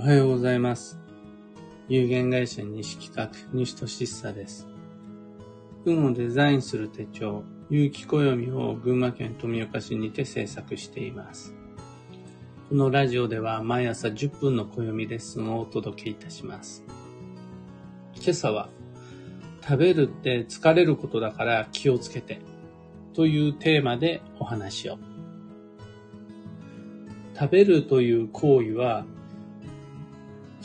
おはようございます。有限会社西企画、西俊久です。運をデザインする手帳、有機暦を群馬県富岡市にて制作しています。このラジオでは毎朝10分の暦レッスンをお届けいたします。今朝は、食べるって疲れることだから気をつけてというテーマでお話を。食べるという行為は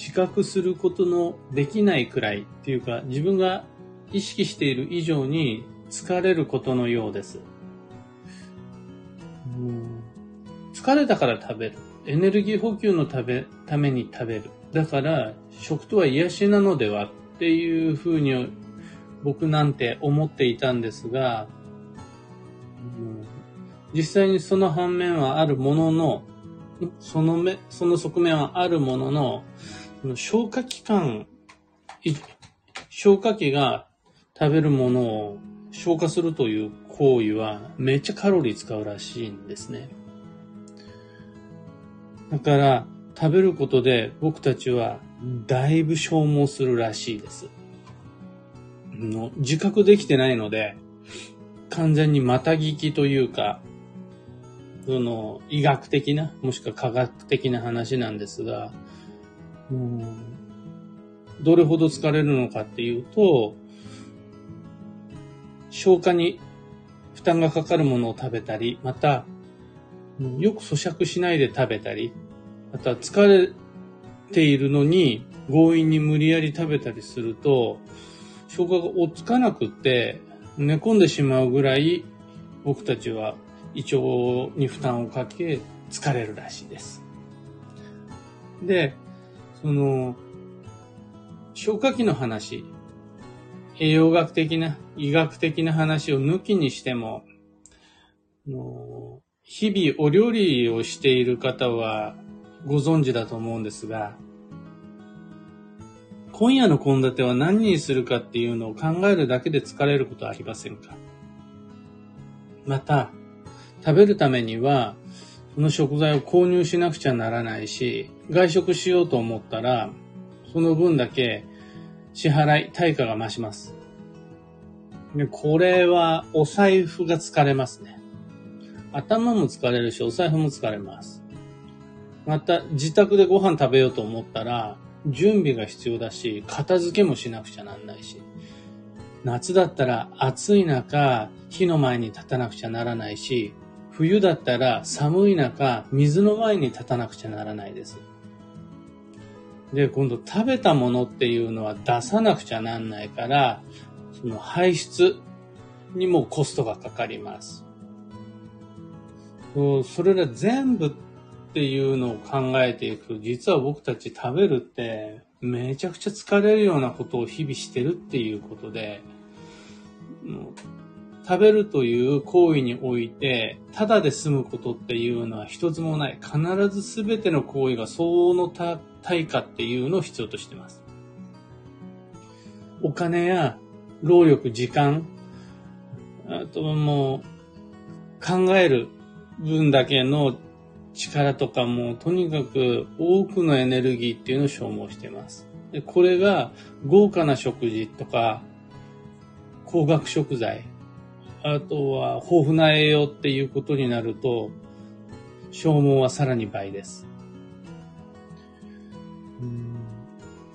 自覚することのできないくらいっていうか自分が意識している以上に疲れることのようです。疲れたから食べる。エネルギー補給のためために食べる。だから食とは癒しなのではっていうふうに僕なんて思っていたんですが、実際にその反面はあるものの、その目、その側面はあるもの、の消化器官、消化器が食べるものを消化するという行為はめっちゃカロリー使うらしいんですね。だから食べることで僕たちはだいぶ消耗するらしいです。の自覚できてないので、完全にまた聞きというか、その医学的な、もしくは科学的な話なんですが、どれほど疲れるのかっていうと、消化に負担がかかるものを食べたり、また、よく咀嚼しないで食べたり、また疲れているのに強引に無理やり食べたりすると、消化が追っつかなくって寝込んでしまうぐらい僕たちは胃腸に負担をかけ疲れるらしいです。で、その、消化器の話、栄養学的な、医学的な話を抜きにしても、日々お料理をしている方はご存知だと思うんですが、今夜の献立は何にするかっていうのを考えるだけで疲れることはありませんか？また、食べるためには、の食材を購入しなくちゃならないし、外食しようと思ったら、その分だけ支払い、対価が増します。でこれはお財布が疲れますね。頭も疲れるし、お財布も疲れます。また、自宅でご飯食べようと思ったら、準備が必要だし、片付けもしなくちゃなんないし、夏だったら暑い中、火の前に立たなくちゃならないし、冬だったら寒い中、水の前に立たなくちゃならないです。で、今度食べたものっていうのは出さなくちゃなんないから、その排出にもコストがかかります。そうそれら全部っていうのを考えていくと、実は僕たち食べるってめちゃくちゃ疲れるようなことを日々してるっていうことで、食べるという行為において、ただで済むことっていうのは一つもない。必ず全ての行為が相応の対価っていうのを必要としています。お金や労力、時間、あともう考える分だけの力とかもとにかく多くのエネルギーっていうのを消耗しています。でこれが豪華な食事とか高額食材、あとは豊富な栄養っていうことになると消耗はさらに倍です。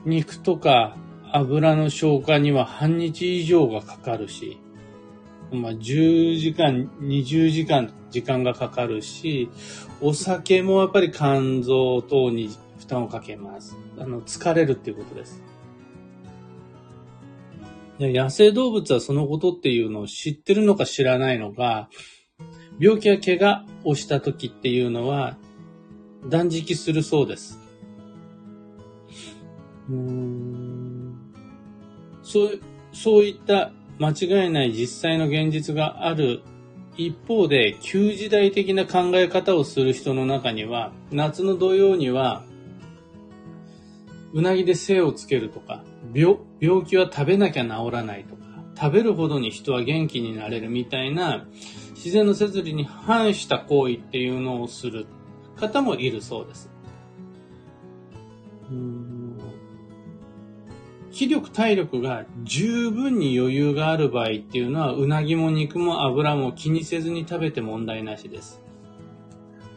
肉とか油の消化には半日以上がかかるし、まあ、10時間、20時間時間がかかるし、お酒もやっぱり肝臓等に負担をかけます。あの、疲れるっていうことです。野生動物はそのことっていうのを知ってるのか知らないのか、病気や怪我をした時っていうのは断食するそうです。うーんそう、そういった間違いない実際の現実がある一方で、旧時代的な考え方をする人の中には、夏の土曜には、うなぎで精をつけるとか、病、病気は食べなきゃ治らないとか、食べるほどに人は元気になれるみたいな、自然の摂理に反した行為っていうのをする方もいるそうです。気力、体力が十分に余裕がある場合っていうのは、うなぎも肉も油も気にせずに食べて問題なしです。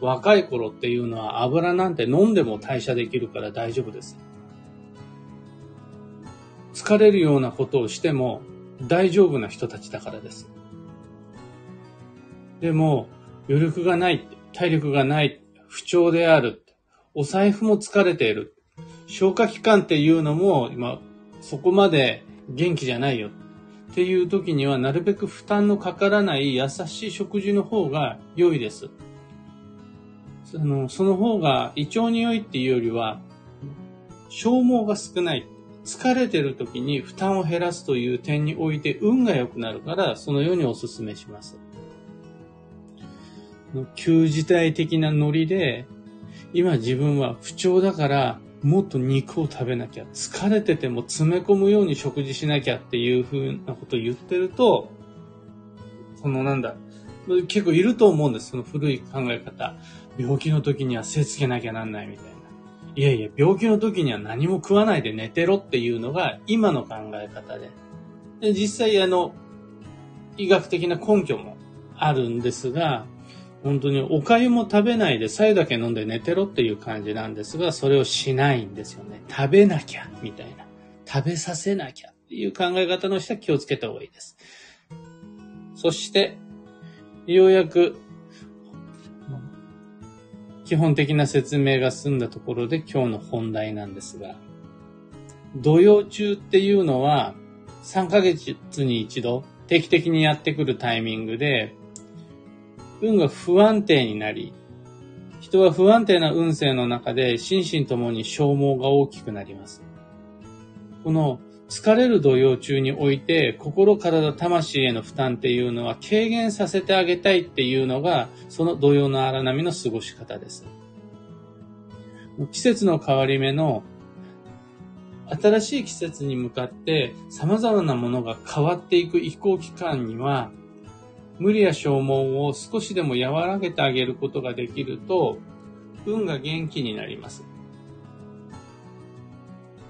若い頃っていうのは油なんて飲んでも代謝できるから大丈夫です。疲れるようなことをしても大丈夫な人たちだからです。でも、余力がない、体力がない、不調である、お財布も疲れている、消化器官っていうのも今そこまで元気じゃないよっていう時にはなるべく負担のかからない優しい食事の方が良いです。そのその方が胃腸に良いっていうよりは消耗が少ない。疲れてる時に負担を減らすという点において運が良くなるからそのようにお勧めします。旧時代的なノリで今自分は不調だからもっと肉を食べなきゃ、疲れてても詰め込むように食事しなきゃっていう風なことを言ってると、そのなんだ、結構いると思うんです、その古い考え方。病気の時には背つけなきゃなんないみたいな。いやいや、病気の時には何も食わないで寝てろっていうのが今の考え方で。で実際あの、医学的な根拠もあるんですが、本当にお粥も食べないで白湯だけ飲んで寝てろっていう感じなんですが、それをしないんですよね。食べなきゃ、みたいな。食べさせなきゃっていう考え方の人は気をつけた方がいいです。そして、ようやく、基本的な説明が済んだところで今日の本題なんですが、土曜中っていうのは3ヶ月に一度定期的にやってくるタイミングで運が不安定になり、人は不安定な運勢の中で心身ともに消耗が大きくなります。この疲れる土曜中において心、体、魂への負担っていうのは軽減させてあげたいっていうのがその土曜の荒波の過ごし方です。季節の変わり目の新しい季節に向かって様々なものが変わっていく移行期間には無理や消耗を少しでも和らげてあげることができると、運が元気になります。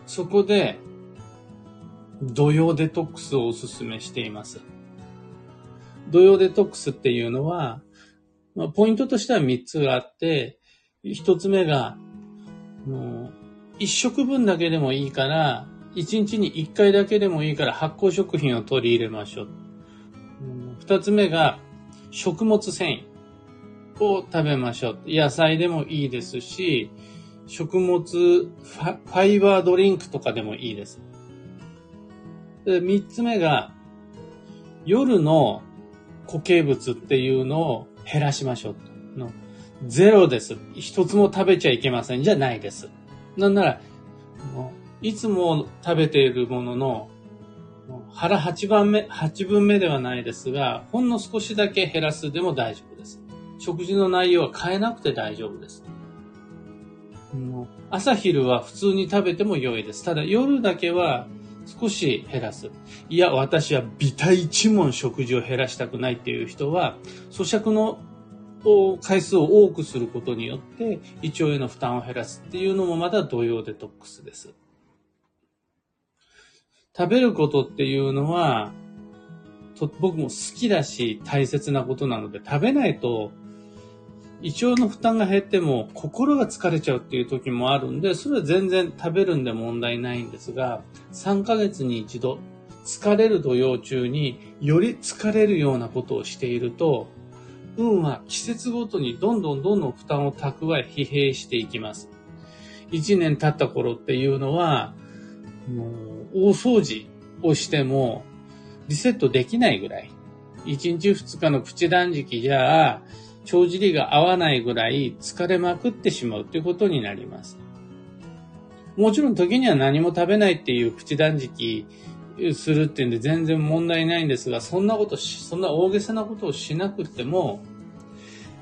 そこで、土曜デトックスをお勧めしています。土曜デトックスっていうのは、まあ、ポイントとしては3つがあって、1つ目が、もう1食分だけでもいいから、1日に1回だけでもいいから発酵食品を取り入れましょう。二つ目が、食物繊維を食べましょう。野菜でもいいですし、食物ファイバードリンクとかでもいいです。で三つ目が、夜の固形物っていうのを減らしましょうの。ゼロです。一つも食べちゃいけません。じゃないです。なんなら、いつも食べているものの腹8番目、8分目ではないですが、ほんの少しだけ減らすでも大丈夫です。食事の内容は変えなくて大丈夫です。朝昼は普通に食べても良いです。ただ夜だけは少し減らす。いや、私は微体一問食事を減らしたくないっていう人は、咀嚼の回数を多くすることによって胃腸への負担を減らすっていうのもまた同様デトックスです。食べることっていうのは、僕も好きだし大切なことなので、食べないと胃腸の負担が減っても心が疲れちゃうっていう時もあるんで、それは全然食べるんで問題ないんですが、3ヶ月に一度疲れる土曜中により疲れるようなことをしていると、運は季節ごとにどんどんどんどん負担を蓄え疲弊していきます。1年経った頃っていうのは、もう大掃除をしてもリセットできないぐらい。1日2日のプチ断食じゃあ、帳尻が合わないぐらい疲れまくってしまうということになります。もちろん時には何も食べないっていうプチ断食するっていうんで全然問題ないんですが、そんなことし、そんな大げさなことをしなくても、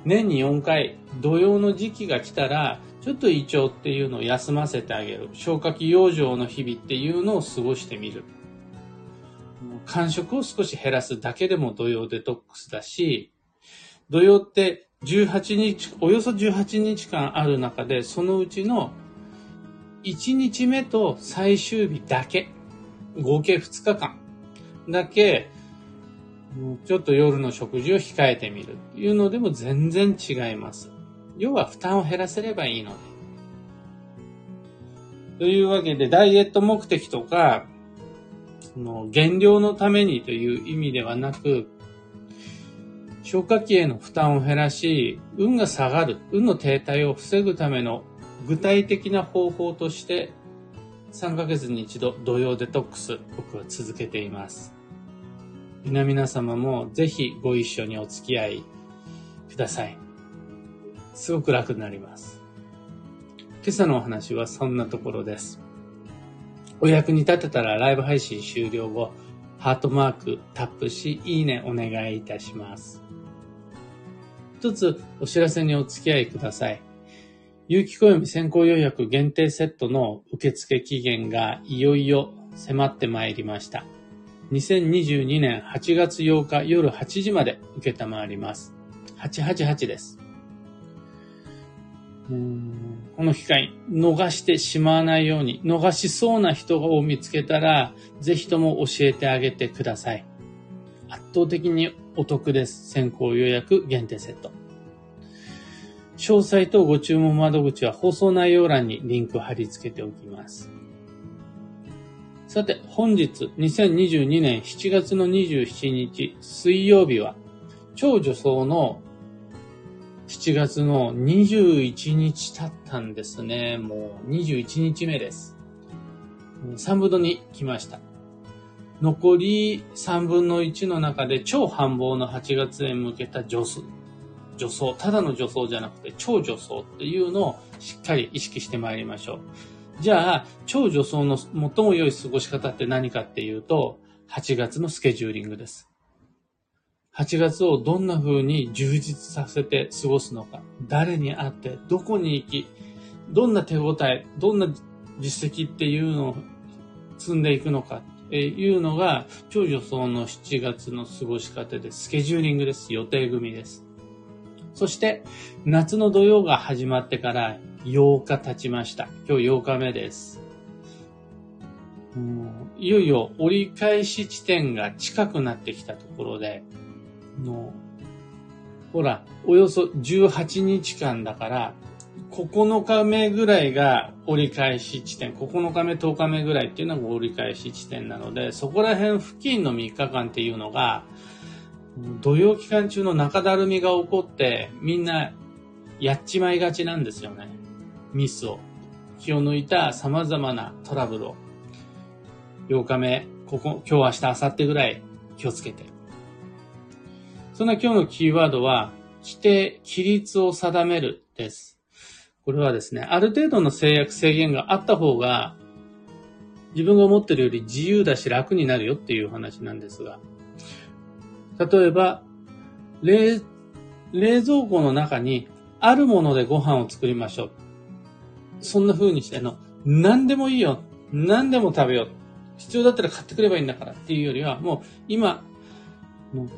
年に4回、土曜の時期が来たら、ちょっと胃腸っていうのを休ませてあげる。消化器養生の日々っていうのを過ごしてみる。間食を少し減らすだけでも土曜デトックスだし、土曜って18日、およそ18日間ある中で、そのうちの1日目と最終日だけ、合計2日間だけ、ちょっと夜の食事を控えてみるっていうのでも全然違います。要は負担を減らせればいいので。というわけで、ダイエット目的とか、その減量のためにという意味ではなく、消化器への負担を減らし、運が下がる、運の停滞を防ぐための具体的な方法として、3ヶ月に一度土曜デトックス、僕は続けています。皆々様もぜひご一緒にお付き合いください。すごく楽になります。今朝のお話はそんなところです。お役に立てたらライブ配信終了後、ハートマークタップし、いいねお願いいたします。一つお知らせにお付き合いください。有機暦先行予約限定セットの受付期限がいよいよ迫ってまいりました。2022年8月8日夜8時まで受けたまわります。888です。この機会、逃してしまわないように、逃しそうな人を見つけたら、ぜひとも教えてあげてください。圧倒的にお得です。先行予約限定セット。詳細とご注文窓口は放送内容欄にリンク貼り付けておきます。さて、本日2022年7月の27日水曜日は、超女装の7月の21日経ったんですね。もう21日目です。3分の2来ました。残り3分の1の中で超繁忙の8月へ向けた助走、助走、ただの助走じゃなくて超助走っていうのをしっかり意識してまいりましょう。じゃあ、超助走の最も良い過ごし方って何かっていうと、8月のスケジューリングです。8月をどんな風に充実させて過ごすのか、誰に会って、どこに行き、どんな手応え、どんな実績っていうのを積んでいくのかえーいうのが、超女装の7月の過ごし方でスケジューリングです。予定組です。そして、夏の土曜が始まってから8日経ちました。今日8日目です。いよいよ折り返し地点が近くなってきたところで、のほら、およそ18日間だから、9日目ぐらいが折り返し地点、9日目、10日目ぐらいっていうのが折り返し地点なので、そこら辺付近の3日間っていうのが、土曜期間中の中だるみが起こって、みんなやっちまいがちなんですよね。ミスを。気を抜いた様々なトラブルを。8日目、ここ、今日、明日、明後日ぐらい気をつけて。そんな今日のキーワードは、規定、規律を定めるです。これはですね、ある程度の制約制限があった方が、自分が思ってるより自由だし楽になるよっていう話なんですが、例えば、冷、冷蔵庫の中にあるものでご飯を作りましょう。そんな風にしての、何でもいいよ。何でも食べよう。必要だったら買ってくればいいんだからっていうよりは、もう今、もう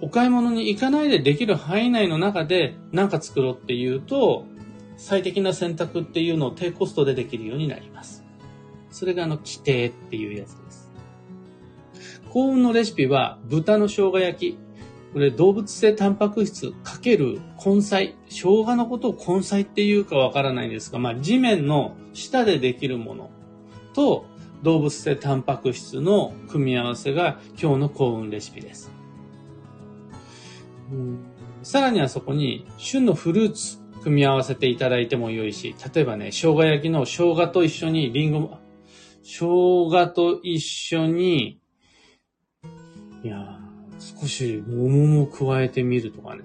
お買い物に行かないでできる範囲内の中で何か作ろうっていうと、最適な選択っていうのを低コストでできるようになります。それがあの、規定っていうやつです。幸運のレシピは豚の生姜焼き。これ動物性タンパク質かける根菜。生姜のことを根菜っていうかわからないんですが、まあ地面の下でできるものと動物性タンパク質の組み合わせが今日の幸運レシピです。さらにはそこに旬のフルーツ組み合わせていただいても良いし、例えばね、生姜焼きの生姜と一緒にリンゴ、生姜と一緒に、いや少し桃も加えてみるとかね。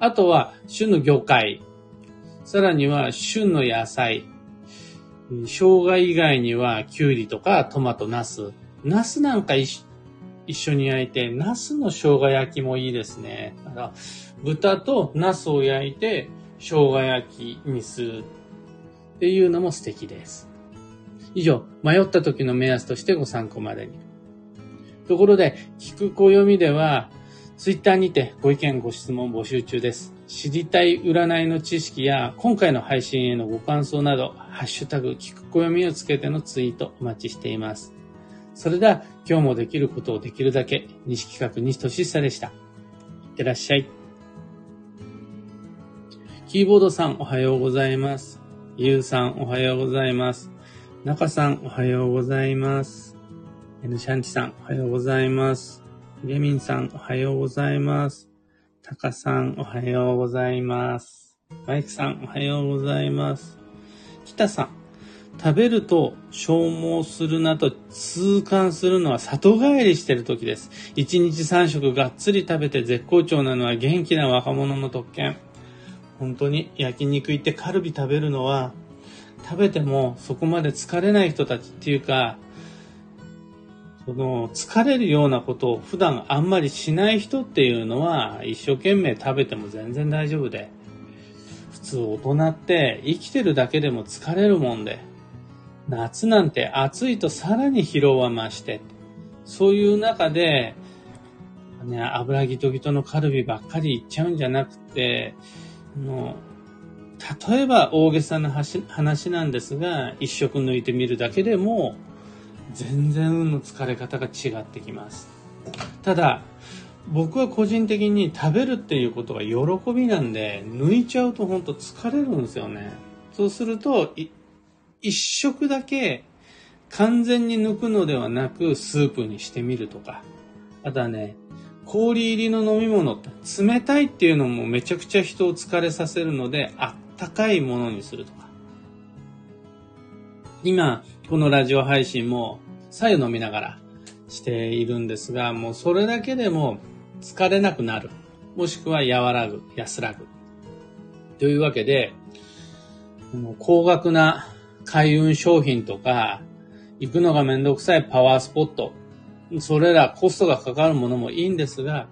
あとは、旬の魚介。さらには、旬の野菜。生姜以外には、きゅうりとかトマト、ナス。ナスなんか一緒に焼いて、ナスの生姜焼きもいいですね。だから豚とナスを焼いて、生姜焼きにするっていうのも素敵です。以上、迷った時の目安としてご参考までに。ところで、聞く暦では、ツイッターにてご意見ご質問募集中です。知りたい占いの知識や今回の配信へのご感想など、ハッシュタグ、聞く暦をつけてのツイートお待ちしています。それでは今日もできることをできるだけ、西企画西俊久でした。いってらっしゃい。キーボードさんおはようございます。ゆうさんおはようございます。中さんおはようございます。エヌシャンチさんおはようございます。ゲミンさんおはようございます。タカさん、おはようございます。マイクさん、おはようございます。北さん、食べると消耗するなと痛感するのは里帰りしてる時です。1日3食がっつり食べて絶好調なのは元気な若者の特権。本当に焼肉行ってカルビ食べるのは食べてもそこまで疲れない人たちっていうかその疲れるようなことを普段あんまりしない人っていうのは一生懸命食べても全然大丈夫で普通大人って生きてるだけでも疲れるもんで夏なんて暑いとさらに疲労は増してそういう中でね、油ギトギトのカルビばっかりいっちゃうんじゃなくて、の例えば大げさな話なんですが、一食抜いてみるだけでも、全然運の疲れ方が違ってきます。ただ、僕は個人的に食べるっていうことが喜びなんで、抜いちゃうと本当疲れるんですよね。そうすると、一食だけ完全に抜くのではなくスープにしてみるとか。あとはね、氷入りの飲み物って冷たいっていうのもめちゃくちゃ人を疲れさせるので、あったかいものにするとか。今、このラジオ配信も左右飲みながらしているんですが、もうそれだけでも疲れなくなる。もしくは和らぐ、安らぐ。というわけで、高額な開運商品とか、行くのがめんどくさいパワースポット、それらコストがかかるものもいいんですが、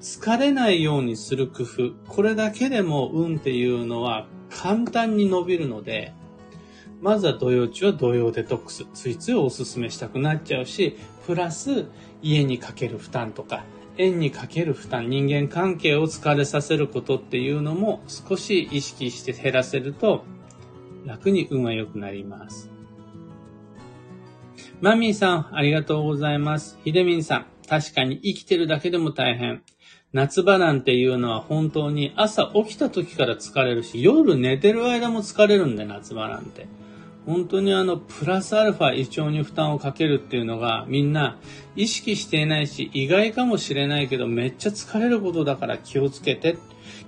疲れないようにする工夫、これだけでも運っていうのは簡単に伸びるので、まずは土曜中は土曜デトックス。ついついおすすめしたくなっちゃうし、プラス家にかける負担とか、縁にかける負担、人間関係を疲れさせることっていうのも少し意識して減らせると楽に運は良くなります。マミーさん、ありがとうございます。ヒデミンさん、確かに生きてるだけでも大変。夏場なんていうのは本当に朝起きた時から疲れるし、夜寝てる間も疲れるんで、夏場なんて。本当にあの、プラスアルファ胃腸に負担をかけるっていうのがみんな意識していないし、意外かもしれないけど、めっちゃ疲れることだから気をつけて。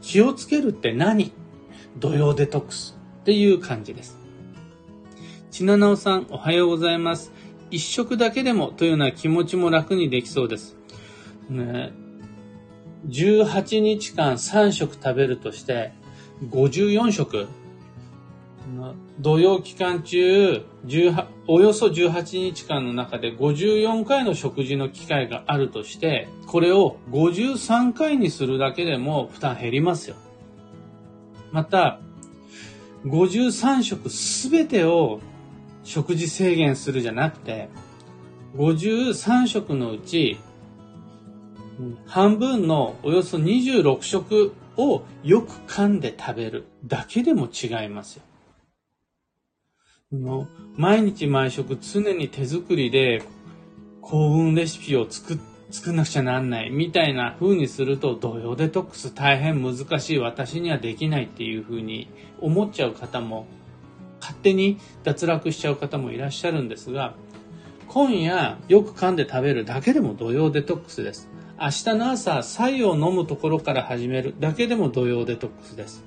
気をつけるって何？土曜デトックスっていう感じです。ちななおさん、おはようございます。一食だけでもというような気持ちも楽にできそうです。ね、18日間3食食べるとして、54食土曜期間中、およそ18日間の中で54回の食事の機会があるとして、これを53回にするだけでも負担減りますよ。また、53食すべてを食事制限するじゃなくて、53食のうち、半分のおよそ26食をよく噛んで食べるだけでも違いますよ。毎日毎食常に手作りで幸運レシピを作作んなくちゃなんないみたいな風にすると土曜デトックス大変難しい私にはできないっていう風に思っちゃう方も手に脱落しちゃう方もいらっしゃるんですが今夜よく噛んで食べるだけでも土曜デトックスです。明日の朝、白湯を飲むところから始めるだけでも土曜デトックスです。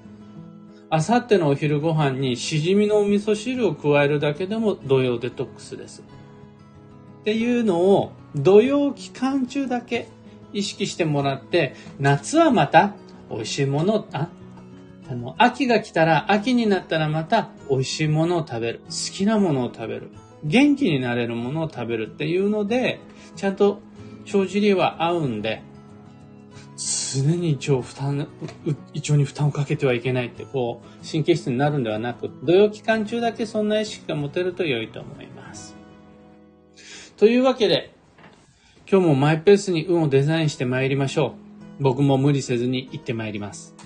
あさってのお昼ご飯にしじみのお味噌汁を加えるだけでも土曜デトックスです。っていうのを土曜期間中だけ意識してもらって、夏はまた美味しいもの、あ、あの、秋が来たら、秋になったらまた美味しいものを食べる。好きなものを食べる。元気になれるものを食べるっていうので、ちゃんと帳尻は合うんで、常に胃腸負担、胃腸に負担をかけてはいけないって、こう、神経質になるんではなく、土曜期間中だけそんな意識が持てると良いと思います。というわけで、今日もマイペースに運をデザインして参りましょう。僕も無理せずに行って参ります。